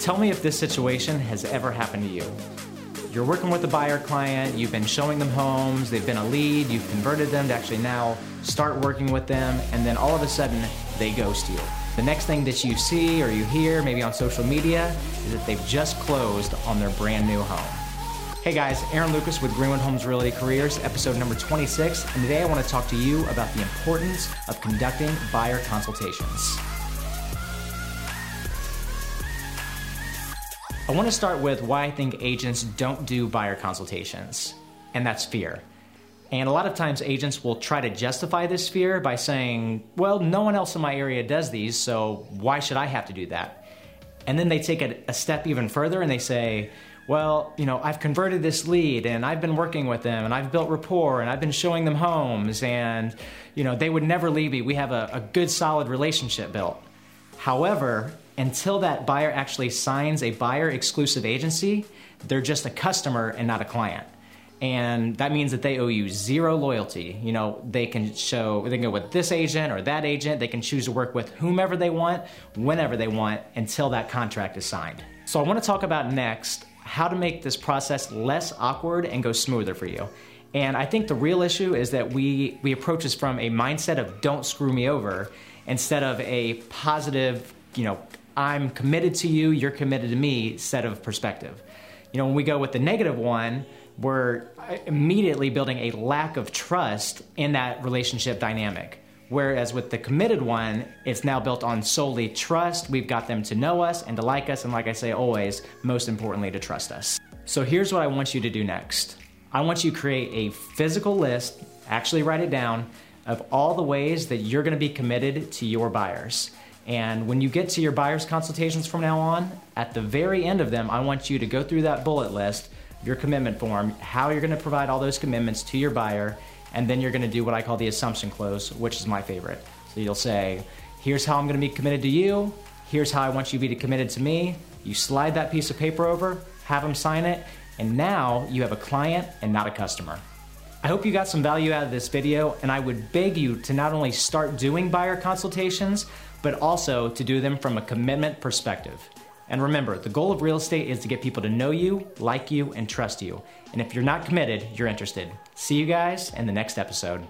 Tell me if this situation has ever happened to you. You're working with a buyer client, you've been showing them homes, they've been a lead, you've converted them to actually now start working with them, and then all of a sudden they ghost you. The next thing that you see or you hear, maybe on social media, is that they've just closed on their brand new home. Hey guys, Aaron Lucas with Greenwood Homes Realty Careers, episode number 26, and today I want to talk to you about the importance of conducting buyer consultations. I want to start with why I think agents don't do buyer consultations, and that's fear. And a lot of times agents will try to justify this fear by saying, well, no one else in my area does these, so why should I have to do that? And then they take it a step even further and they say, well, you know, I've converted this lead and I've been working with them and I've built rapport and I've been showing them homes and, you know, they would never leave me. We have a, a good, solid relationship built. However, until that buyer actually signs a buyer exclusive agency, they're just a customer and not a client. And that means that they owe you zero loyalty. You know, they can show, they can go with this agent or that agent. They can choose to work with whomever they want, whenever they want, until that contract is signed. So I want to talk about next how to make this process less awkward and go smoother for you. And I think the real issue is that we, we approach this from a mindset of don't screw me over instead of a positive, you know, I'm committed to you, you're committed to me set of perspective. You know, when we go with the negative one, we're immediately building a lack of trust in that relationship dynamic. Whereas with the committed one, it's now built on solely trust. We've got them to know us and to like us, and like I say always, most importantly, to trust us. So here's what I want you to do next I want you to create a physical list, actually write it down, of all the ways that you're gonna be committed to your buyers. And when you get to your buyer's consultations from now on, at the very end of them, I want you to go through that bullet list, your commitment form, how you're gonna provide all those commitments to your buyer, and then you're gonna do what I call the assumption close, which is my favorite. So you'll say, here's how I'm gonna be committed to you, here's how I want you to be committed to me. You slide that piece of paper over, have them sign it, and now you have a client and not a customer. I hope you got some value out of this video, and I would beg you to not only start doing buyer consultations, but also to do them from a commitment perspective. And remember, the goal of real estate is to get people to know you, like you, and trust you. And if you're not committed, you're interested. See you guys in the next episode.